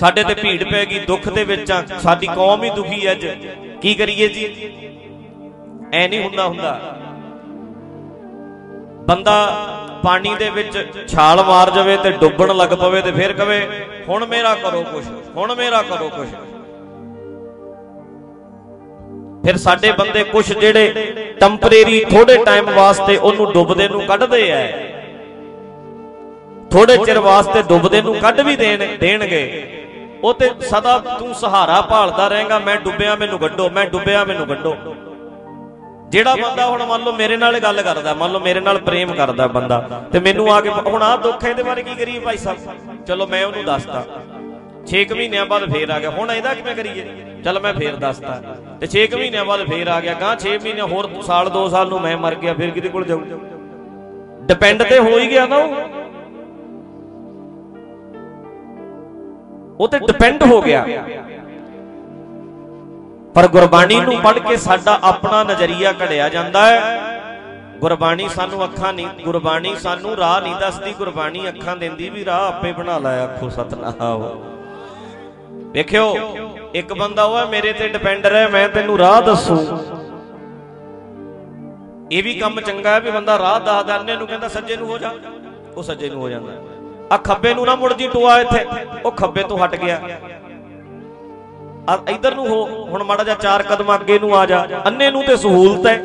ਸਾਡੇ ਤੇ ਭੀੜ ਪੈ ਗਈ, ਦੁੱਖ ਦੇ ਵਿੱਚ ਆ, ਸਾਡੀ ਕੌਮ ਹੀ ਦੁਖੀ ਹੈ ਅੱਜ। ਕੀ ਕਰੀਏ ਜੀ? ਐ ਨਹੀਂ ਹੁੰਦਾ ਹੁੰਦਾ। ਬੰਦਾ ਪਾਣੀ ਦੇ ਵਿੱਚ ਛਾਲ ਮਾਰ ਜਾਵੇ ਤੇ ਡੁੱਬਣ ਲੱਗ ਪਵੇ ਤੇ ਫਿਰ ਕਵੇ, ਹੁਣ ਮੇਰਾ ਕਰੋ ਕੁਛ, ਹੁਣ ਮੇਰਾ ਕਰੋ ਕੁਛ। ਫਿਰ ਸਾਡੇ ਬੰਦੇ ਕੁਛ ਜਿਹੜੇ ਟੈਂਪਰੇਰੀ ਥੋੜੇ ਟਾਈਮ ਵਾਸਤੇ ਉਹਨੂੰ ਡੁੱਬਦੇ ਨੂੰ ਕੱਢਦੇ ਐ। ਥੋੜੇ ਚਿਰ ਵਾਸਤੇ ਡੁੱਬਦੇ ਨੂੰ ਕੱਢ ਵੀ ਦੇਣ, ਦੇਣਗੇ। ਉਹ ਤੇ ਸਦਾ ਤੂੰ ਸਹਾਰਾ ਭਾਲਦਾ ਰਹੇਗਾ, ਮੈਂ ਡੁੱਬਿਆ, ਮੈਨੂੰ ਕੱਢੋ, ਮੈਂ ਡੁੱਬਿਆ, ਮੈਨੂੰ ਕੱਢੋ। ਜਿਹੜਾ ਬੰਦਾ ਹੁਣ ਮੰਨ ਲਓ ਮੇਰੇ ਨਾਲ ਗੱਲ ਕਰਦਾ, ਮੰਨ ਲਓ ਮੇਰੇ ਨਾਲ ਪ੍ਰੇਮ ਕਰਦਾ ਬੰਦਾ, ਤੇ ਮੈਨੂੰ ਆ ਕੇ ਹੁਣ ਆਹ ਦੁੱਖ ਹੈ ਇਹਦੇ ਬਾਰੇ ਕੀ ਕਰੀਏ ਭਾਈ ਸਾਹਿਬ? ਚਲੋ ਮੈਂ ਉਹਨੂੰ ਦੱਸਦਾ। 6 ਮਹੀਨਿਆਂ ਬਾਅਦ ਫੇਰ ਆ ਗਿਆ। ਹੁਣ ਇਹਦਾ ਕਿਵੇਂ ਕਰੀਏ? ਚਲ ਮੈਂ ਫੇਰ ਦੱਸਦਾ। ਤੇ 6 ਮਹੀਨਿਆਂ ਬਾਅਦ ਫੇਰ ਆ ਗਿਆ। ਗਾਂ 6 ਮਹੀਨੇ ਹੋਰ ਸਾਲ 2 ਸਾਲ ਨੂੰ ਮੈਂ ਮਰ ਗਿਆ, ਫਿਰ ਕਿਹਦੇ ਕੋਲ ਜਾਊ? ਡਿਪੈਂਡ ਤੇ ਹੋ ਹੀ ਗਿਆ ਨਾ ਉਹ। ਉਹ ਤੇ ਡਿਪੈਂਡ ਹੋ ਗਿਆ। ਪਰ ਗੁਰਬਾਣੀ ਨੂੰ ਪੜ੍ਹ ਕੇ ਸਾਡਾ ਆਪਣਾ ਨਜ਼ਰੀਆ ਘੜਿਆ ਜਾਂਦਾ ਹੈ। ਗੁਰਬਾਣੀ ਸਾਨੂੰ ਅੱਖਾਂ ਨਹੀਂ, ਗੁਰਬਾਣੀ ਸਾਨੂੰ ਰਾਹ ਨਹੀਂ ਦੱਸਦੀ, ਗੁਰਬਾਣੀ ਅੱਖਾਂ ਦਿੰਦੀ ਵੀ ਰਾਹ ਆਪੇ ਬਣਾ ਲੈ, ਆਖੋ ਸਤਨਾਮ। ਵੇਖਿਓ, ਇੱਕ ਬੰਦਾ ਉਹ ਹੈ, ਮੇਰੇ ਤੇ ਡਿਪੈਂਡ ਰਹਿ, ਮੈਂ ਤੈਨੂੰ ਰਾਹ ਦੱਸੂ। ਇਹ ਵੀ ਕੰਮ ਚੰਗਾ ਹੈ ਵੀ ਬੰਦਾ ਰਾਹ ਦੱਸਦਾ, ਅੰਨੇ ਨੂੰ ਕਹਿੰਦਾ ਸੱਜੇ ਨੂੰ ਹੋ ਜਾ। ਉਹ ਸੱਜੇ ਨੂੰ ਹੋ ਜਾਂਦਾ। ਆ ਖੱਬੇ ਨੂੰ ਨਾ ਮੁੜ ਜੀ ਟੋਆ ਇੱਥੇ। ਉਹ ਖੱਬੇ ਤੋਂ ਹਟ ਗਿਆ। ਆ ਇਧਰ ਨੂੰ ਹੋ, ਹੁਣ ਮਾੜਾ ਜਿਹਾ ਚਾਰ ਕਦਮ ਅੱਗੇ ਨੂੰ ਆ ਜਾ। ਅੰਨੇ ਨੂੰ ਤੇ ਸਹੂਲਤ ਹੈ।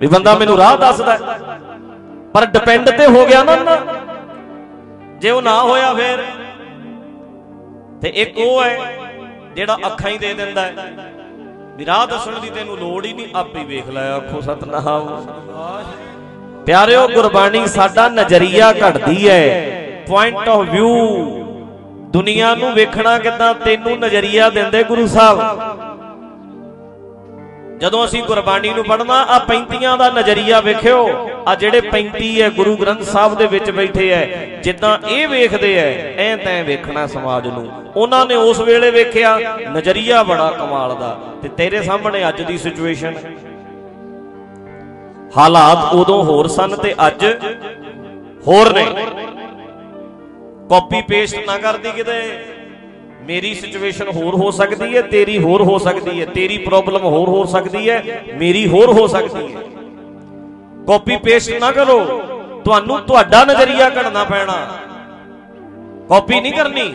ਵੀ ਬੰਦਾ ਮੈਨੂੰ ਰਾਹ ਦੱਸਦਾ ਪਰ ਡਿਪੈਂਡ ਤੇ ਹੋ ਗਿਆ ਨਾ ਨਾ ਜੇ ਉਹ ਨਾ ਹੋਇਆ ਫੇਰ, ਤੇ ਇੱਕ ਉਹ ਹੈ, ਜਿਹੜਾ ਅੱਖਾਂ ਹੀ ਦੇ ਦਿੰਦਾ ਹੈ। ਵੀ ਰਾਹ ਦੱਸਣ ਦੀ ਤੈਨੂੰ ਲੋੜ ਹੀ ਨਹੀਂ, ਆਪੇ ਵੇਖ ਲੈ, ਆਖੋ ਸਤਨਾਮ। ਪਿਆਰਿਓ, ਗੁਰਬਾਣੀ ਸਾਡਾ ਨਜ਼ਰੀਆ ਘੜਦੀ ਹੈ। ਪੁਆਇੰਟ ਆਫ View ਦੁਨੀਆ ਨੂੰ ਵੇਖਣਾ ਕਿਦਾਂ ਤੈਨੂੰ ਨਜ਼ਰੀਆ ਦਿੰਦੇ ਗੁਰੂ ਸਾਹਿਬ। ਜਦੋਂ ਅਸੀਂ ਗੁਰਬਾਣੀ ਨੂੰ ਪੜ੍ਹਨਾ ਆ 35 ਦਾ ਨਜ਼ਰੀਆ ਵੇਖਿਓ। ਆ ਜਿਹੜੇ 35 ਹੈ, ਗੁਰੂ ਗ੍ਰੰਥ ਸਾਹਿਬ ਦੇ ਵਿੱਚ ਬੈਠੇ ਐ ਜਿੱਦਾਂ ਇਹ ਵੇਖਦੇ ਐ ਐ ਤੈਂ ਵੇਖਣਾ ਸਮਾਜ ਨੂੰ। ਉਹਨਾਂ ਨੇ ਉਸ ਵੇਲੇ ਵੇਖਿਆ, ਨਜ਼ਰੀਆ ਬੜਾ ਕਮਾਲ ਦਾ। ਤੇ ਤੇਰੇ ਸਾਹਮਣੇ ਅੱਜ ਦੀ ਸਿਚੁਏਸ਼ਨ ਹਾਲਾਤ ਉਦੋਂ ਹੋਰ ਸਨ ਤੇ ਅੱਜ ਹੋਰ ਨੇ। ਕਾਪੀ ਪੇਸਟ ਨਾ ਕਰਦੀ ਕਿਤੇ। ਮੇਰੀ ਸਿਚੁਏਸ਼ਨ ਹੋਰ ਹੋ ਸਕਦੀ ਹੈ, ਤੇਰੀ ਹੋਰ ਹੋ ਸਕਦੀ ਹੈ, ਤੇਰੀ ਪ੍ਰੋਬਲਮ ਹੋਰ ਹੋ ਸਕਦੀ ਹੈ, ਮੇਰੀ ਹੋਰ ਹੋ ਸਕਦੀ ਹੈ। ਕਾਪੀ ਪੇਸਟ ਨਾ ਕਰੋ। ਤੁਹਾਨੂੰ ਤੁਹਾਡਾ ਨਜ਼ਰੀਆ ਘੜਨਾ ਪੈਣਾ। ਕਾਪੀ ਨਹੀਂ ਕਰਨੀ।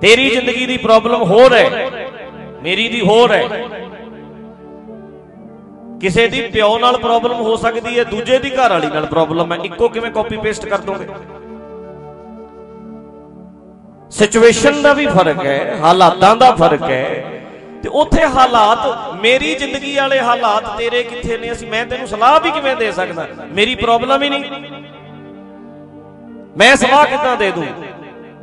ਤੇਰੀ ਜ਼ਿੰਦਗੀ ਦੀ ਪ੍ਰੋਬਲਮ ਹੋਰ ਹੈ। ਮੇਰੀ ਦੀ ਹੋਰ ਹੈ। ਕਿਸੇ ਦੀ ਪਿਓ ਨਾਲ ਪ੍ਰੋਬਲਮ ਹੋ ਸਕਦੀ ਹੈ, ਦੂਜੇ ਦੀ ਘਰ ਵਾਲੀ ਨਾਲ ਪ੍ਰੋਬਲਮ ਹੈ। ਇੱਕੋ ਕਿਵੇਂ ਕਾਪੀ ਪੇਸਟ ਕਰ ਦੋਗੇ? ਸਿਚੁਏਸ਼ਨ ਦਾ ਵੀ ਫ਼ਰਕ ਹੈ, ਹਾਲਾਤਾਂ ਦਾ ਫ਼ਰਕ ਹੈ। ਤੇ ਉੱਥੇ ਹਾਲਾਤ, ਮੇਰੀ ਜ਼ਿੰਦਗੀ ਵਾਲੇ ਹਾਲਾਤ ਤੇਰੇ ਕਿੱਥੇ ਨੇ? ਅਸੀਂ ਮੈਂ ਤੈਨੂੰ ਸਲਾਹ ਵੀ ਕਿਵੇਂ ਦੇ ਸਕਦਾ? ਮੇਰੀ ਪ੍ਰੋਬਲਮ ਹੀ ਨਹੀਂ। ਮੈਂ ਸਲਾਹ ਕਿੱਦਾਂ ਦੇ ਦੂੰ?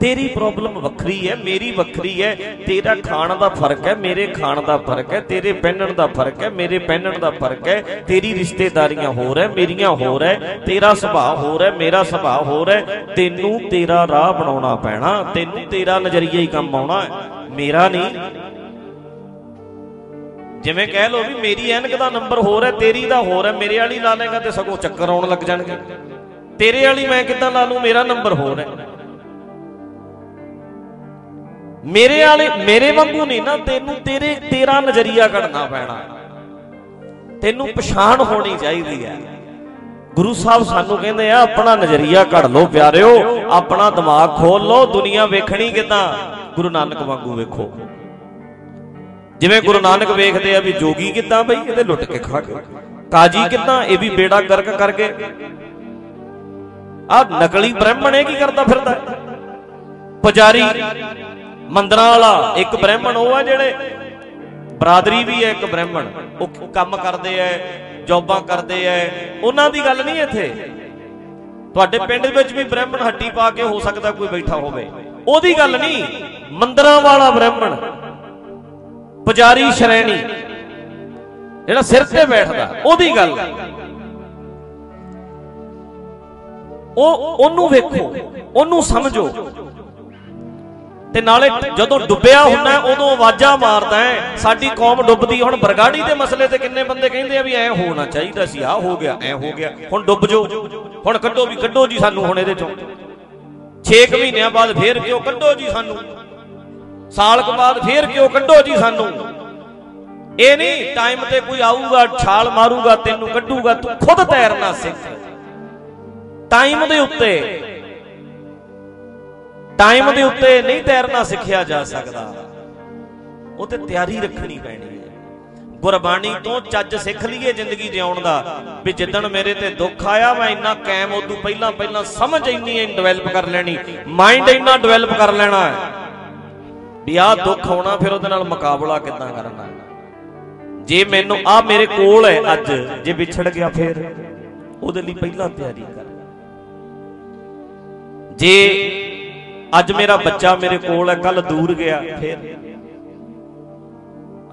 ਤੇਰੀ ਪ੍ਰੋਬਲਮ ਵੱਖਰੀ ਹੈ, ਮੇਰੀ ਵੱਖਰੀ ਹੈ, ਤੇਰਾ ਖਾਣ ਦਾ ਫ਼ਰਕ ਹੈ, ਮੇਰੇ ਖਾਣ ਦਾ ਫ਼ਰਕ ਹੈ, ਤੇਰੇ ਪਹਿਨਣ ਦਾ ਫ਼ਰਕ ਹੈ, ਮੇਰੇ ਪਹਿਨਣ ਦਾ ਫ਼ਰਕ ਹੈ, ਤੇਰੀ ਰਿਸ਼ਤੇਦਾਰੀਆਂ ਹੋਰ ਹੈ, ਮੇਰੀਆਂ ਹੋਰ ਹੈ, ਤੇਰਾ ਸੁਭਾਅ ਹੋਰ ਹੈ, ਮੇਰਾ ਸੁਭਾਅ ਹੋਰ ਹੈ, ਤੈਨੂੰ ਤੇਰਾ ਰਾਹ ਬਣਾਉਣਾ ਪੈਣਾ, ਤੈਨੂੰ ਤੇਰਾ ਨਜ਼ਰੀਆ ਹੀ ਕੰਮ ਆਉਣਾ ਮੇਰਾ ਨਹੀਂ। ਜਿਵੇਂ ਕਹਿ ਲੋ ਵੀ ਮੇਰੀ ਐਨਕ ਦਾ ਨੰਬਰ ਹੋਰ ਹੈ, ਤੇਰੀ ਦਾ ਹੋਰ ਹੈ, ਮੇਰੇ ਵਾਲੀ ਲਾ ਲੇਗਾ ਤੇ ਸਗੋਂ ਚੱਕਰ ਆਉਣ ਲੱਗ ਜਾਣਗੇ। ਤੇਰੇ ਵਾਲੀ ਮੈਂ ਕਿੱਦਾਂ ਲਾ ਲੂੰ ਮੇਰਾ ਨੰਬਰ ਹੋਰ ਹੈ। ਮੇਰੇ ਵਾਲੇ, ਮੇਰੇ ਵਾਂਗੂ ਨਹੀਂ ਨਾ, ਤੈਨੂੰ ਤੇਰੇ, ਤੇਰਾ ਨਜ਼ਰੀਆ ਘੜਨਾ ਪੈਣਾ। ਤੈਨੂੰ ਪਛਾਣ ਹੋਣੀ ਚਾਹੀਦੀ ਹੈ। ਗੁਰੂ ਸਾਹਿਬ ਸਾਨੂੰ ਕਹਿੰਦੇ ਆ, ਆਪਣਾ ਨਜ਼ਰੀਆ ਘੜ ਲਓ ਪਿਆਰਿਓ, ਆਪਣਾ ਦਿਮਾਗ ਖੋਲ ਲਓ, ਦੁਨੀਆ ਵੇਖਣੀ ਕਿਦਾਂ? ਗੁਰੂ ਨਾਨਕ ਵਾਂਗੂ ਵੇਖੋ। ਜਿਵੇਂ ਗੁਰੂ ਨਾਨਕ ਵੇਖਦੇ ਆ ਵੀ ਜੋਗੀ ਕਿਦਾਂ ਬਈ, ਇਹਦੇ ਲੁੱਟ ਕੇ ਖਾ ਕੇ ਕਾਜੀ ਕਿਦਾਂ, ਇਹ ਵੀ ਬੇੜਾ ਗਰਕ ਕਰਕੇ। ਆ ਨਕਲੀ ਬ੍ਰਾਹਮਣ ਇਹ ਕੀ ਕਰਦਾ ਫਿਰਦਾ? ਪੁਜਾਰੀ ਮੰਦਰਾਂ ਵਾਲਾ, ਇੱਕ ਬ੍ਰਾਹਮਣ, ਉਹ ਆ ਜਿਹੜੇ ਬਰਾਦਰੀ ਵੀ ਹੈ ਇੱਕ ਬ੍ਰਾਹਮਣ। ਉਹ ਕੰਮ ਕਰਦੇ ਐ, ਜੌਬਾਂ ਕਰਦੇ ਐ, ਉਹਨਾਂ ਦੀ ਗੱਲ ਨਹੀਂ ਇੱਥੇ। ਤੁਹਾਡੇ ਪਿੰਡ ਵਿੱਚ ਵੀ ਬ੍ਰਾਹਮਣ ਹੱਟੀ ਪਾ ਕੇ ਹੋ ਸਕਦਾ ਕੋਈ ਬੈਠਾ ਹੋਵੇ। ਉਹਦੀ ਗੱਲ ਨਹੀਂ, ਮੰਦਰਾਂ ਵਾਲਾ ਬ੍ਰਾਹਮਣ, ਪੁਜਾਰੀ ਸ਼ਰੇਣੀ, ਜਿਹੜਾ ਸਿਰ ਤੇ ਬੈਠਦਾ, ਉਹਦੀ ਗੱਲ। ਉਹ, ਉਹਨੂੰ ਵੇਖੋ, ਉਹਨੂੰ ਸਮਝੋ। ਤੇ ਨਾਲੇ ਜਦੋਂ ਡੁੱਬਿਆ ਹੁੰਦਾ, ਉਦੋਂ ਆਵਾਜ਼ਾਂ ਮਾਰਦਾ ਹੈ। ਸਾਡੀ ਕੌਮ ਡੁੱਬਦੀ, ਹੁਣ ਬਰਗਾੜੀ ਦੇ ਮਸਲੇ ਤੇ ਕਿੰਨੇ ਬੰਦੇ ਕਹਿੰਦੇ ਆ ਵੀ ਐ ਹੋਣਾ ਚਾਹੀਦਾ ਸੀ ਆ ਹੋ ਗਿਆ, ਐ ਹੋ ਗਿਆ। ਹੁਣ ਡੁੱਬ ਜੋ ਹੁਣ ਕੱਢੋ ਵੀ, ਕੱਢੋ ਜੀ ਸਾਨੂੰ ਹੁਣ ਇਹਦੇ ਚੋਂ। 6 ਮਹੀਨਿਆਂ ਬਾਅਦ ਫੇਰ ਕਿਉਂ ਕੱਢੋ ਜੀ ਸਾਨੂੰ? ਸਾਲ ਕੁ ਬਾਅਦ ਫੇਰ ਕਿਉਂ ਕੱਢੋ ਜੀ ਸਾਨੂੰ? ਇਹ ਨਹੀਂ ਟਾਈਮ ਤੇ ਕੋਈ ਆਊਗਾ, ਛਾਲ ਮਾਰੂਗਾ, ਤੈਨੂੰ ਕੱਢੂਗਾ, ਤੂੰ ਖੁਦ ਤੈਰਨਾ ਸਿੱਖ। ਟਾਈਮ ਦੇ ਉੱਤੇ ਟਾਈਮ ਦੇ ਉੱਤੇ ਨਹੀਂ ਤੈਰਨਾ ਸਿੱਖਿਆ ਜਾ ਸਕਦਾ। ਉਹ ਤੇ ਤਿਆਰੀ ਰੱਖਣੀ ਪੈਣੀ ਹੈ। ਗੁਰਬਾਣੀ ਤੋਂ ਚੱਜ ਸਿੱਖ ਲਈਏ ਜ਼ਿੰਦਗੀ ਜਿਉਣ ਦਾ। ਵੀ ਜਿੱਦਣ ਮੇਰੇ ਤੇ ਦੁੱਖ ਆਇਆ ਮੈਂ ਇੰਨਾ ਕਾਇਮ ਉਦੋਂ ਪਹਿਲਾਂ ਪਹਿਲਾਂ ਸਮਝ ਇੰਨੀ ਡਿਵੈਲਪ ਕਰ ਲੈਣੀ। ਮਾਈਂਡ ਇੰਨਾ ਡਿਵੈਲਪ ਕਰ ਲੈਣਾ ਹੈ। ਵੀ ਆਹ ਦੁੱਖ ਆਉਣਾ ਫਿਰ ਉਹਦੇ ਨਾਲ ਮੁਕਾਬਲਾ ਕਿੱਦਾਂ ਕਰਨਾ ਜੇ ਮੈਨੂੰ ਆ ਮੇਰੇ ਕੋਲ ਹੈ ਅੱਜ ਜੇ ਵਿਛੜ ਗਿਆ ਫਿਰ ਉਹਦੇ ਲਈ ਪਹਿਲਾਂ ਤਿਆਰੀ ਕਰ। ਜੇ ਅੱਜ ਮੇਰਾ ਬੱਚਾ ਮੇਰੇ ਕੋਲ ਹੈ ਕੱਲ ਦੂਰ ਗਿਆ। ਫਿਰ?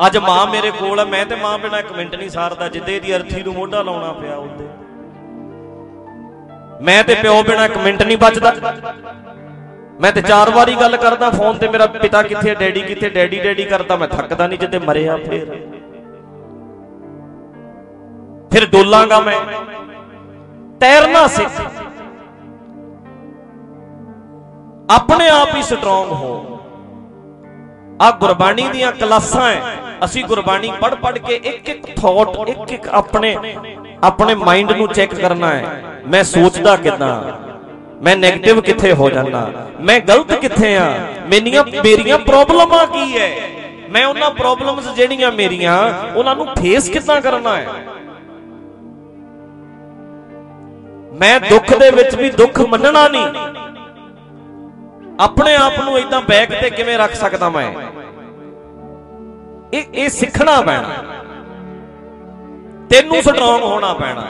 ਅੱਜ ਮਾਂ ਮੇਰੇ ਕੋਲ ਹੈ ਮੈਂ ਤੇ ਮਾਂ ਬਿਨਾ ਇੱਕ ਮਿੰਟ ਨਹੀਂ ਸਾਰਦਾ ਜਿੱਦੇ ਦੀ ਅਰਥੀ ਨੂੰ ਮੋਢਾ ਲਾਉਣਾ ਪਿਆ ਉਹਦੇ। ਮੈਂ ਤੇ ਪਿਓ ਬਿਨਾ ਇੱਕ ਮਿੰਟ ਨਹੀਂ ਬਚਦਾ। ਮੈਂ ਤੇ ਚਾਰ ਵਾਰੀ ਗੱਲ ਕਰਦਾ ਫੋਨ ਤੇ ਮੇਰਾ ਪਿਤਾ ਕਿੱਥੇ ਡੈਡੀ ਕਿੱਥੇ ਡੈਡੀ ਡੈਡੀ ਕਰਦਾ ਮੈਂ ਥੱਕਦਾ ਨਹੀਂ ਜਿੱਦੇ ਮਰਿਆ ਫੇਰ। ਫਿਰ ਡੋਲਾਂਗਾ ਮੈਂ। ਤੈਰਨਾ ਸਿੱਖ ਆਪਣੇ ਆਪ ਹੀ ਸਟਰੋਂਗ ਹੋ। ਆ ਗੁਰਬਾਣੀ ਦੀਆਂ ਕਲਾਸਾਂ ਐ। ਅਸੀਂ ਗੁਰਬਾਣੀ ਪੜ ਪੜ ਕੇ ਇੱਕ ਇੱਕ ਥਾਟ ਇੱਕ ਇੱਕ ਆਪਣੇ ਆਪਣੇ ਮਾਈਂਡ ਨੂੰ ਚੈੱਕ ਕਰਨਾ ਹੈ ਮੈਂ ਸੋਚਦਾ ਕਿਦਾਂ? ਮੈਂ 네ਗੇਟਿਵ ਕਿੱਥੇ ਹੋ ਜਾਂਦਾ? ਮੈਂ ਗਲਤ ਕਿੱਥੇ ਆ? ਮੇਰੀਆਂ ਮੇਰੀਆਂ ਪ੍ਰੋਬਲਮਾਂ ਕੀ ਹੈ ਮੈਂ ਉਹਨਾਂ ਪ੍ਰੋਬਲਮਸ ਜਿਹੜੀਆਂ ਮੇਰੀਆਂ, ਉਹਨਾਂ ਨੂੰ ਫੇਸ ਕਿੱਦਾਂ ਕਰਨਾ ਹੈ ਮੈਂ ਦੁੱਖ ਦੇ ਵਿੱਚ ਵੀ ਦੁੱਖ ਮੰਨਣਾ ਨਹੀਂ। ਆਪਣੇ ਆਪ ਨੂੰ ਇਦਾਂ ਬੈਕ ਤੇ ਕਿਵੇਂ ਰੱਖ ਸਕਦਾ ਮੈਂ? ਇਹ ਇਹ ਸਿੱਖਣਾ ਪੈਣਾ। ਤੈਨੂੰ ਸਟਰੋਂਗ ਹੋਣਾ ਪੈਣਾ।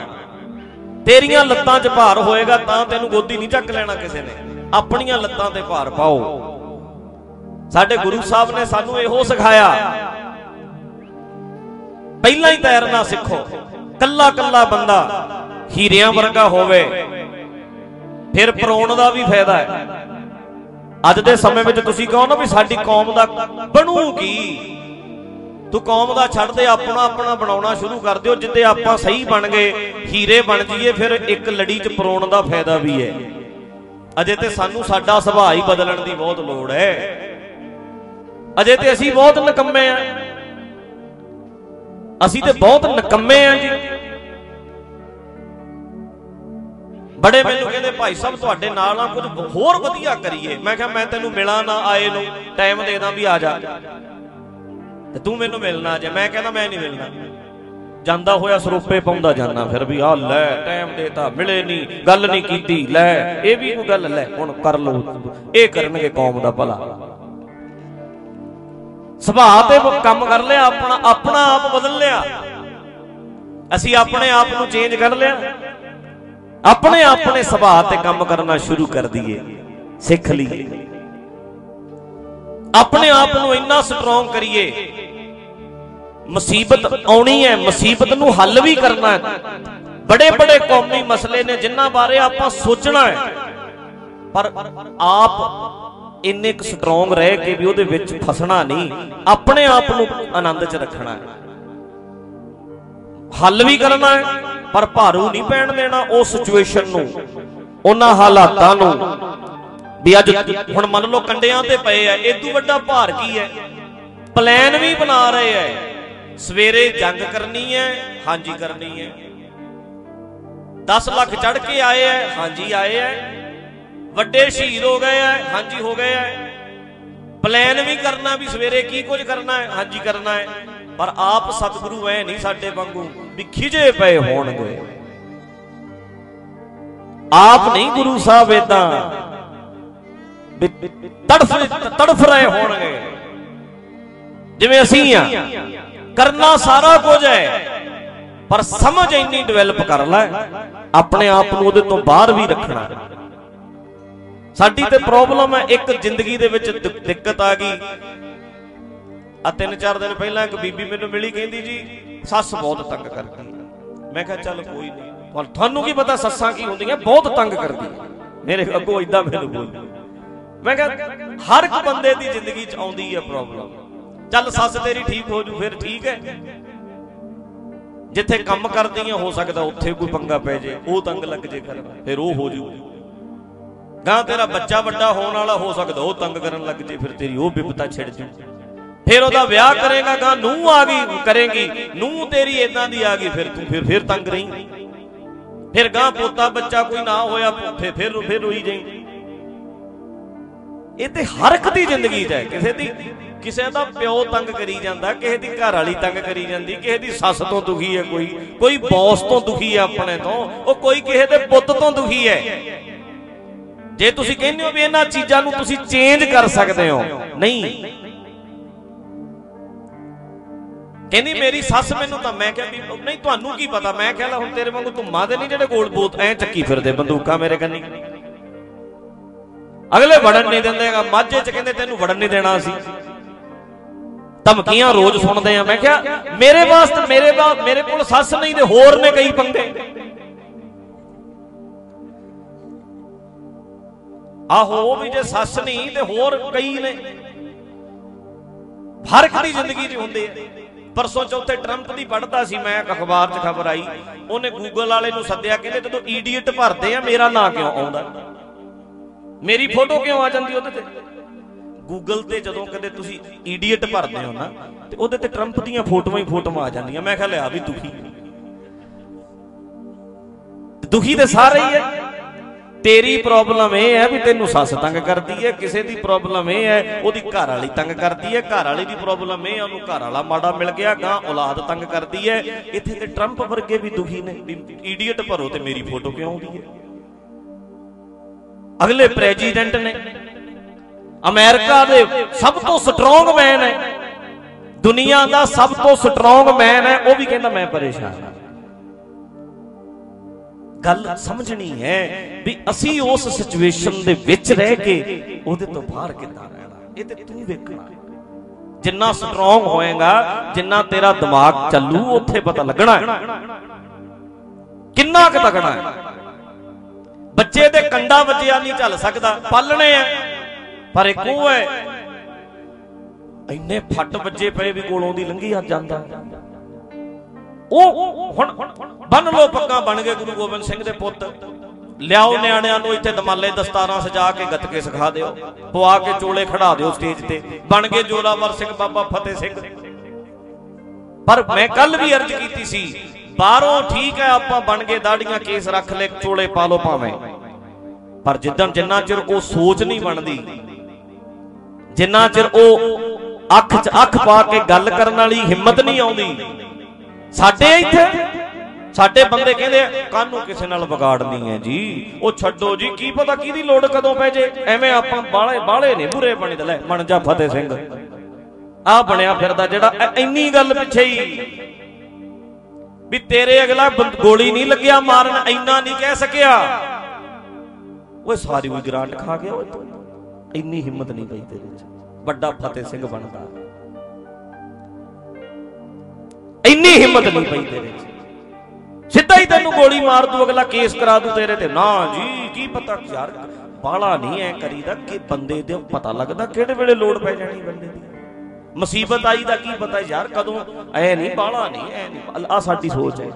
ਤੇਰੀਆਂ ਲੱਤਾਂ 'ਚ ਭਾਰ ਹੋਏਗਾ ਤਾਂ ਤੈਨੂੰ ਗੋਦੀ ਨਹੀਂ ਚੱਕ ਲੈਣਾ ਕਿਸੇ ਨੇ। ਆਪਣੀਆਂ ਲੱਤਾਂ ਤੇ ਭਾਰ ਪਾਓ। ਸਾਡੇ ਗੁਰੂ ਸਾਹਿਬ ਨੇ ਸਾਨੂੰ ਇਹੋ ਸਿਖਾਇਆ। ਪਹਿਲਾਂ ਹੀ ਤੈਰਨਾ ਸਿੱਖੋ। ਕੱਲਾ ਕੱਲਾ ਬੰਦਾ ਹੀਰਿਆਂ ਵਰਗਾ ਹੋਵੇ। ਫਿਰ ਪਰੋਣ ਦਾ ਵੀ ਫਾਇਦਾ ਹੈ। ਅੱਜ ਦੇ ਸਮੇਂ ਵਿੱਚ ਤੁਸੀਂ ਕਹੋ ਨਾ ਵੀ ਸਾਡੀ ਕੌਮ ਦਾ ਬਣੂ ਕੀ ਤੂੰ ਕੌਮ ਦਾ ਛੱਡ ਦੇ, ਆਪਣਾ ਆਪਣਾ ਬਣਾਉਣਾ ਸ਼ੁਰੂ ਕਰ ਦਿਓ ਜਿੱਦੇ ਆਪਾਂ ਸਹੀ ਬਣ ਗਏ, ਹੀਰੇ ਬਣ ਜਾਈਏ, ਫਿਰ ਇੱਕ ਲੜੀ 'ਚ ਪਰੋਣ ਦਾ ਫਾਇਦਾ ਵੀ ਹੈ। ਅਜੇ ਤੇ ਸਾਨੂੰ ਸਾਡਾ ਸੁਭਾਅ ਹੀ ਬਦਲਣ ਦੀ ਬਹੁਤ ਲੋੜ ਹੈ। ਅਜੇ ਤੇ ਅਸੀਂ ਬਹੁਤ ਨਕੰਮੇ ਆ। ਅਸੀਂ ਤੇ ਬਹੁਤ ਨਕੰਮੇ ਆ ਜੀ। ਬੜੇ ਮੈਨੂੰ ਕਹਿੰਦੇ, ਭਾਈ ਸਾਹਿਬ, ਤੁਹਾਡੇ ਨਾਲ ਨਾ ਕੁਝ ਹੋਰ ਵਧੀਆ ਕਰੀਏ। ਮੈਂ ਕਿਹਾ, ਮੈਂ ਤੈਨੂੰ ਮਿਲਾਂ ਨਾ ਆਏ ਨੂੰ, ਟਾਈਮ ਦੇ ਦਾਂ ਵੀ ਆ ਜਾ। ਤੇ ਤੂੰ ਮੈਨੂੰ ਮਿਲਣਾ ਜੇ। ਮੈਂ ਕਹਿੰਦਾ, ਮੈਂ ਨਹੀਂ ਮਿਲਣਾ। ਜਾਂਦਾ ਹੋਇਆ ਸਰੂਪੇ ਪਾਉਂਦਾ ਜਾਂਦਾ ਫਿਰ ਵੀ ਆ ਲੈ, ਟਾਈਮ ਦੇਤਾ ਮਿਲੇ ਨਹੀਂ, ਗੱਲ ਨਹੀਂ ਕੀਤੀ, ਲੈ, ਇਹ ਵੀ ਕੋਈ ਗੱਲ, ਲੈ, ਹੁਣ ਕਰ ਲਓ, ਇਹ ਕਰਨਗੇ ਕੌਮ ਦਾ ਭਲਾ। ਸੁਭਾਅ ਤੇ ਕੰਮ ਕਰ ਲਿਆ, ਆਪਣਾ ਆਪਣਾ ਆਪ ਬਦਲ ਲਿਆ। ਅਸੀਂ ਆਪਣੇ ਆਪ ਨੂੰ ਚੇਂਜ ਕਰ ਲਿਆ। ਆਪਣੇ ਆਪਣੇ ਸੁਭਾਅ ਤੇ ਕੰਮ ਕਰਨਾ ਸ਼ੁਰੂ ਕਰ ਦਈਏ। ਸਿੱਖ ਲਈਏ ਆਪਣੇ ਆਪ ਨੂੰ ਇੰਨਾ ਸਟਰੋਂਗ ਕਰੀਏ। ਮੁਸੀਬਤ ਆਉਣੀ ਹੈ ਮੁਸੀਬਤ ਨੂੰ ਹੱਲ ਵੀ ਕਰਨਾ ਹੈ। ਬੜੇ ਬੜੇ ਕੌਮੀ ਮਸਲੇ ਨੇ ਜਿਨ੍ਹਾਂ ਬਾਰੇ ਆਪਾਂ ਸੋਚਣਾ ਹੈ। ਪਰ ਆਪ ਇੰਨੇ ਕੁ ਸਟਰੋਂਗ ਰਹਿ ਕੇ ਵੀ ਉਹਦੇ ਵਿੱਚ ਫਸਣਾ ਨਹੀਂ। ਆਪਣੇ ਆਪ ਨੂੰ ਆਨੰਦ 'ਚ ਰੱਖਣਾ ਹੈ। ਹੱਲ ਵੀ ਕਰਨਾ ਹੈ। ਪਰ ਭਾਰੂ ਨਹੀਂ ਪੈਣ ਦੇਣਾ ਉਹ ਸਿਚੁਏਸ਼ਨ ਨੂੰ, ਉਹਨਾਂ ਹਾਲਾਤਾਂ ਨੂੰ। ਵੀ ਅੱਜ ਹੁਣ ਮੰਨ ਲਓ ਕੰਡਿਆਂ ਤੇ ਪਏ ਆ ਇਦੋਂ ਵੱਡਾ ਭਾਰ ਕੀ ਹੈ? ਪਲਾਨ ਵੀ ਬਣਾ ਰਹੇ ਐ ਸਵੇਰੇ ਜੰਗ ਕਰਨੀ ਹੈ, ਹਾਂਜੀ ਕਰਨੀ ਹੈ। 10 ਲੱਖ ਚੜ ਕੇ ਆਏ ਐ ਹਾਂਜੀ ਆਏ ਐ ਵੱਡੇ ਸ਼ਹੀਦ ਹੋ ਗਏ ਐ ਹਾਂਜੀ ਹੋ ਗਏ ਐ ਪਲਾਨ ਵੀ ਕਰਨਾ ਵੀ ਸਵੇਰੇ ਕੀ ਕੁਝ ਕਰਨਾ ਹੈ, ਹਾਂਜੀ ਕਰਨਾ ਹੈ। ਪਰ ਆਪ ਸਤਿਗੁਰੂ ਐ ਨਹੀਂ ਸਾਡੇ ਵਾਂਗੂ ਵੀ ਖਿਜੇ ਪਏ ਹੋਣਗੇ। ਆਪ ਨਹੀਂ ਗੁਰੂ ਸਾਹਿਬ ਇਦਾਂ ਤੜਫ ਤੜਫ ਰਹੇ ਹੋਣਗੇ। ਜਿਵੇਂ ਅਸੀਂ ਆ, ਕਰਨਾ ਸਾਰਾ ਕੁਝ ਹੈ ਪਰ ਸਮਝ ਇੰਨੀ ਡਿਵੈਲਪ ਕਰ ਲੈ, ਆਪਣੇ ਆਪ ਨੂੰ ਉਹਦੇ ਤੋਂ ਬਾਹਰ ਵੀ ਰੱਖਣਾ। ਸਾਡੀ ਤੇ ਪ੍ਰੋਬਲਮ ਹੈ ਇੱਕ ਜ਼ਿੰਦਗੀ ਦੇ ਵਿੱਚ ਦਿੱਕਤ ਆ ਗਈ। ਆ ਤਿੰਨ ਚਾਰ ਦਿਨ ਪਹਿਲਾਂ ਇੱਕ ਬੀਬੀ ਮੈਨੂੰ ਮਿਲੀ, ਕਹਿੰਦੀ ਜੀ, ਸੱਸ ਬਹੁਤ ਤੰਗ ਕਰਦੀ ਮੈਂ ਕਿਹਾ, ਚੱਲ ਕੋਈ ਨਹੀਂ। ਪਰ ਤੁਹਾਨੂੰ ਕੀ ਪਤਾ ਸੱਸਾਂ ਕੀ ਹੁੰਦੀਆਂ? ਬਹੁਤ ਤੰਗ ਕਰਦੀ ਮੇਰੇ ਅੱਗੋਂ ਇਦਾਂ ਮੈਨੂੰ ਬੋਲੀ। ਮੈਂ ਕਿਹਾ, ਹਰ ਇੱਕ ਬੰਦੇ ਦੀ ਜ਼ਿੰਦਗੀ 'ਚ ਆਉਂਦੀ ਹੈ ਪ੍ਰੋਬਲਮ ਚੱਲ ਸੱਸ ਤੇਰੀ ਠੀਕ ਹੋ ਜੂ, ਫਿਰ ਠੀਕ ਹੈ। ਜਿੱਥੇ ਕੰਮ ਕਰਦੀਆਂ, ਹੋ ਸਕਦਾ ਉੱਥੇ ਕੋਈ ਪੰਗਾ ਪੈ ਜੇ, ਉਹ ਤੰਗ ਲੱਗ ਜੇ ਕਰ ਫਿਰ ਉਹ ਹੋ ਜੂ। ਗਾਂ ਤੇਰਾ ਬੱਚਾ ਵੱਡਾ ਹੋਣ ਵਾਲਾ ਹੋ ਸਕਦਾ, ਉਹ ਤੰਗ ਕਰਨ ਲੱਗ ਜੇ, ਫਿਰ ਤੇਰੀ ਉਹ ਬਿਪਤਾ ਛਿੜ ਜੂ। ਫਿਰ ਉਹਦਾ ਵਿਆਹ ਕਰੇਗਾ ਗਾਂ ਨੂੰ ਆ ਗਈ ਕਰੇਗੀ। ਨੂੰ ਤੇਰੀ ਇਦਾਂ ਦੀ ਆ ਗਈ ਫਿਰ ਤੂੰ ਫਿਰ ਫਿਰ ਤੰਗ ਰਹੀ। ਫਿਰ ਗਾਂ ਪੋਤਾ ਬੱਚਾ ਕੋਈ ਨਾ ਹੋਇਆ ਫਿਰ ਫਿਰ ਫਿਰ ਰੋਈ ਜਾਈ। ਇਹ ਤੇ ਹਰ ਇੱਕ ਦੀ ਜ਼ਿੰਦਗੀ 'ਚ ਹੈ। ਕਿਸੇ ਦੀ ਕਿਸੇ ਦਾ ਪਿਓ ਤੰਗ ਕਰੀ ਜਾਂਦਾ ਕਿਸੇ ਦੀ ਘਰ ਵਾਲੀ ਤੰਗ ਕਰੀ ਜਾਂਦੀ ਕਿਸੇ ਦੀ ਸੱਸ ਤੋਂ ਦੁਖੀ ਹੈ ਕੋਈ। ਕੋਈ ਬੌਸ ਤੋਂ ਦੁਖੀ ਹੈ ਆਪਣੇ ਤੋਂ। ਉਹ ਕੋਈ ਕਿਸੇ ਦੇ ਪੁੱਤ ਤੋਂ ਦੁਖੀ ਹੈ। ਜੇ ਤੁਸੀਂ ਕਹਿੰਦੇ ਹੋ ਵੀ ਇਹਨਾਂ ਚੀਜ਼ਾਂ ਨੂੰ ਤੁਸੀਂ ਚੇਂਜ ਕਰ ਸਕਦੇ ਹੋ। ਨਹੀਂ। ਕਹਿੰਦੀ ਮੇਰੀ ਸੱਸ ਮੈਨੂੰ ਤਾਂ ਮੈਂ ਕਿਹਾ ਵੀ ਨਹੀਂ ਤੁਹਾਨੂੰ ਕੀ ਪਤਾ? ਮੈਂ ਕਿਹਾ ਲੈ ਹੁਣ ਤੇਰੇ ਵਾਂਗੂ ਧੁੰਮਾਂ ਦੇ ਨਹੀਂ, ਜਿਹੜੇ ਗੋਲ ਬੋਤ ਐ ਚੱਕੀ ਫਿਰਦੇ ਬੰਦੂਕਾਂ ਮੇਰੇ ਕੰਨੀ। ਅਗਲੇ ਵੜਨ ਨਹੀਂ ਦਿੰਦੇਗਾ ਮਾਝੇ ਚ ਕਹਿੰਦੇ ਤੈਨੂੰ ਵੜਨ ਨਹੀਂ ਦੇਣਾ ਅਸੀਂ। ਧਮਕੀਆਂ ਰੋਜ਼ ਸੁਣਦੇ ਆ। ਮੈਂ ਕਿਹਾ, ਮੇਰੇ ਵਾਸਤੇ ਮੇਰੇ ਬਾਪ ਮੇਰੇ ਕੋਲ ਸੱਸ ਨਹੀਂ ਤੇ ਹੋਰ ਨੇ ਕਈ ਪੰਗੇ। ਆਹੋ, ਉਹ ਵੀ ਜੇ ਸੱਸ ਨਹੀਂ ਤੇ ਹੋਰ ਕਈ ਨੇ। ਹਰ ਇੱਕ ਦੀ ਜ਼ਿੰਦਗੀ 'ਚ ਹੁੰਦੇ ਆ। ਪਰਸੋਂ ਚੌਥੇ ਟਰੰਪ ਦੀ ਪੜਦਾ ਸੀ, ਮੈਂ ਇੱਕ ਅਖਬਾਰ 'ਚ ਖਬਰ ਆਈ। ਉਹਨੇ ਗੂਗਲ ਵਾਲੇ ਨੂੰ ਸੱਦਿਆ, ਕਹਿੰਦੇ ਜਦੋਂ ਈਡੀਅਟ ਭਰਦੇ ਆ, ਮੇਰਾ ਨਾਂ ਕਿਉਂ ਆਉਂਦਾ? ਮੇਰੀ ਫੋਟੋ ਕਿਉਂ ਆ ਜਾਂਦੀ ਉਹਦੇ ਤੇ? ਗੂਗਲ ਤੇ ਜਦੋਂ ਕਦੇ ਤੁਸੀਂ ਈਡੀਅਟ ਭਰਦੇ ਹੋ ਨਾ, ਤੇ ਉਹਦੇ ਤੇ ਟਰੰਪ ਦੀਆਂ ਫੋਟੋਆਂ ਹੀ ਫੋਟੋਆਂ ਆ ਜਾਂਦੀਆਂ। ਮੈਂ ਕਿਹਾ, ਲਿਆ ਵੀ ਦੁਖੀ। ਦੁਖੀ ਤੇ ਸਾਰੇ ਹੀ ਹੈ ਤੇਰੀ ਪ੍ਰੋਬਲਮ ਇਹ ਹੈ ਵੀ ਤੈਨੂੰ ਸੱਸ ਤੰਗ ਕਰਦੀ ਹੈ, ਕਿਸੇ ਦੀ ਪ੍ਰੋਬਲਮ ਇਹ ਹੈ, ਉਹਦੀ ਘਰ ਵਾਲੀ ਤੰਗ ਕਰਦੀ ਹੈ ਘਰ ਵਾਲੀ ਦੀ ਪ੍ਰੋਬਲਮ ਇਹ ਹੈ, ਉਹਨੂੰ ਘਰ ਵਾਲਾ ਮਾੜਾ ਮਿਲ ਗਿਆ, ਗਾਂ ਔਲਾਦ ਤੰਗ ਕਰਦੀ ਹੈ। ਇੱਥੇ ਤੇ ਟਰੰਪ ਵਰਗੇ ਵੀ ਦੁਖੀ ਨੇ, ਵੀ ਈਡੀਅਟ ਭਰੋ ਤੇ ਮੇਰੀ ਫੋਟੋ ਕਿਉਂ ਆਉਂਦੀ ਹੈ? ਅਗਲੇ ਪ੍ਰੈਜ਼ੀਡੈਂਟ ਨੇ, ਅਮਰੀਕਾ ਦੇ ਸਭ ਤੋਂ ਸਟਰੋਂਗ ਮੈਨ ਹੈ। ਦੁਨੀਆ ਦਾ ਸਭ ਤੋਂ ਸਟਰੋਂਗ ਮੈਨ ਹੈ, ਉਹ ਵੀ ਕਹਿੰਦਾ ਮੈਂ ਪਰੇਸ਼ਾਨ ਹਾਂ। ਗੱਲ ਸਮਝਣੀ ਹੈ ਵੀ ਅਸੀਂ ਉਸ ਸਿਚੁਏਸ਼ਨ ਦੇ ਵਿੱਚ ਰਹਿ ਕੇ ਉਹਦੇ ਤੋਂ ਬਾਹਰ ਕਿੱਦਾਂ ਰਹਿਣਾ? ਇਹ ਤੇ ਤੂੰ ਵੇਖਣਾ। ਜਿੰਨਾ ਸਟਰੋਂਗ ਹੋਏਗਾ, ਜਿੰਨਾ ਤੇਰਾ ਦਿਮਾਗ ਚੱਲੂ, ਉੱਥੇ ਪਤਾ ਲੱਗਣਾ ਹੈ। ਕਿੰਨਾ ਕੁ ਤਗੜਾ ਹੈ। ਬੱਚੇ ਦੇ ਕੰਡਾ ਵੱਜਿਆ ਨਹੀਂ ਚੱਲ ਸਕਦਾ। ਪਾਲਣੇ ਆ। ਪਰ ਇੱਕ ਉਹ ਹੈ, ਇੰਨੇ ਫੱਟ ਵੱਜੇ ਪਏ ਵੀ ਕੋਲੋਂ ਦੀ ਲੰਘੀ ਆ ਜਾਂਦਾ ਉਹ ਹੁਣ ਬੰਨ ਲੋ ਪੱਗਾਂ ਬਣ ਗਏ ਗੁਰੂ ਗੋਬਿੰਦ ਸਿੰਘ ਦੇ ਪੁੱਤ। ਲਿਆਓ ਨਿਆਣਿਆਂ ਨੂੰ ਇੱਥੇ ਦਮਾਲੇ ਦਸਤਾਰਾਂ ਸਜਾ ਕੇ ਗੱਤਕੇ ਸਿਖਾ ਦਿਓ। ਪਵਾ ਕੇ ਚੋਲੇ ਖੜਾ ਦਿਓ ਸਟੇਜ ਤੇ। ਬਣ ਗਏ ਜੋਰਾਵਰ ਸਿੰਘ, ਬਾਬਾ ਫਤਿਹ ਸਿੰਘ। ਪਰ ਮੈਂ ਕੱਲ ਵੀ ਅਰਜ਼ ਕੀਤੀ ਸੀ, ਬਾਹਰੋਂ ਠੀਕ ਹੈ ਆਪਾਂ ਬਣ ਗਏ, ਦਾੜੀਆਂ ਕੇਸ ਰੱਖ ਲੈ, ਚੋਲੇ ਪਾ ਲੋ ਭਾਵੇਂ। ਪਰ ਜਿੱਦਾਂ ਜਿੰਨਾ ਚਿਰ ਉਹ ਸੋਚ ਨਹੀਂ ਬਣਦੀ, ਜਿੰਨਾ ਚਿਰ ਉਹ ਅੱਖ 'ਚ ਅੱਖ ਪਾ ਕੇ ਗੱਲ ਕਰਨ ਵਾਲੀ ਹਿੰਮਤ ਨਹੀਂ ਆਉਂਦੀ ਸਾਡੇ ਇੱਥੇ? ਸਾਡੇ ਬੰਦੇ ਕਹਿੰਦੇ ਕਾਨੂੰ ਕਿਸੇ ਨਾਲ ਵਿਗਾੜਨੀ ਹੈ ਜੀ। ਉਹ ਛੱਡੋ ਜੀ, ਕੀ ਪਤਾ ਕਿਹਦੀ ਲੋੜ ਕਦੋਂ ਪੈ ਜੇ? ਐਵੇਂ ਆਪਾਂ ਬਾਲੇ ਬਾਲੇ ਨੇ ਬੁਰੇ ਬਣੀ ਲੈ, ਬਣ ਜਾ ਫਤਿਹ ਸਿੰਘ। ਆ ਬਣਿਆ ਫਿਰਦਾ ਜਿਹੜਾ ਇੰਨੀ ਗੱਲ ਪਿੱਛੇ ਹੀ। ਵੀ ਤੇਰੇ ਅਗਲਾ ਗੋਲੀ ਨਹੀਂ ਲੱਗਿਆ ਮਾਰਨ, ਇੰਨਾ ਨਹੀਂ ਕਹਿ ਸਕਿਆ। ਓਏ, ਸਾਰੀ ਉਹ ਗ੍ਰਾਂਟ ਖਾ ਗਿਆ ਓਏ ਤੂੰ। ਇੰਨੀ ਹਿੰਮਤ ਨਹੀਂ ਪਈ ਤੇਰੇ 'ਚ। ਵੱਡਾ ਫਤਿਹ ਸਿੰਘ ਬਣਦਾ। ਇੰਨੀ ਹਿੰਮਤ ਨਹੀਂ ਪਈ ਤੇਰੇ 'ਚ। ਸਿੱਧਾ ਹੀ ਤੈਨੂੰ ਗੋਲੀ ਮਾਰ ਦੂ, ਅਗਲਾ ਕੇਸ ਕਰਾ ਦੂ ਤੇਰੇ ਤੇ। ਨਾ ਜੀ, ਕੀ ਪਤਾ ਯਾਰ ਬਾਲਾ ਨਹੀਂ ਐ ਕਰੀਦਾ ਕਿ ਬੰਦੇ ਦੇ ਪਤਾ ਲੱਗਦਾ ਕਿਹੜੇ ਵੇਲੇ ਲੋੜ ਪੈ ਜਾਣੀ ਬੰਦੇ ਦੀ। ਮੁਸੀਬਤ ਆਈ ਦਾ ਕੀ ਪਤਾ ਯਾਰ, ਕਦੋਂ ਐ ਨਹੀਂ ਬਾਲਾ ਨਹੀਂ, ਐ ਨਹੀਂ। ਆ ਸਾਡੀ ਸੋਚ ਹੈ।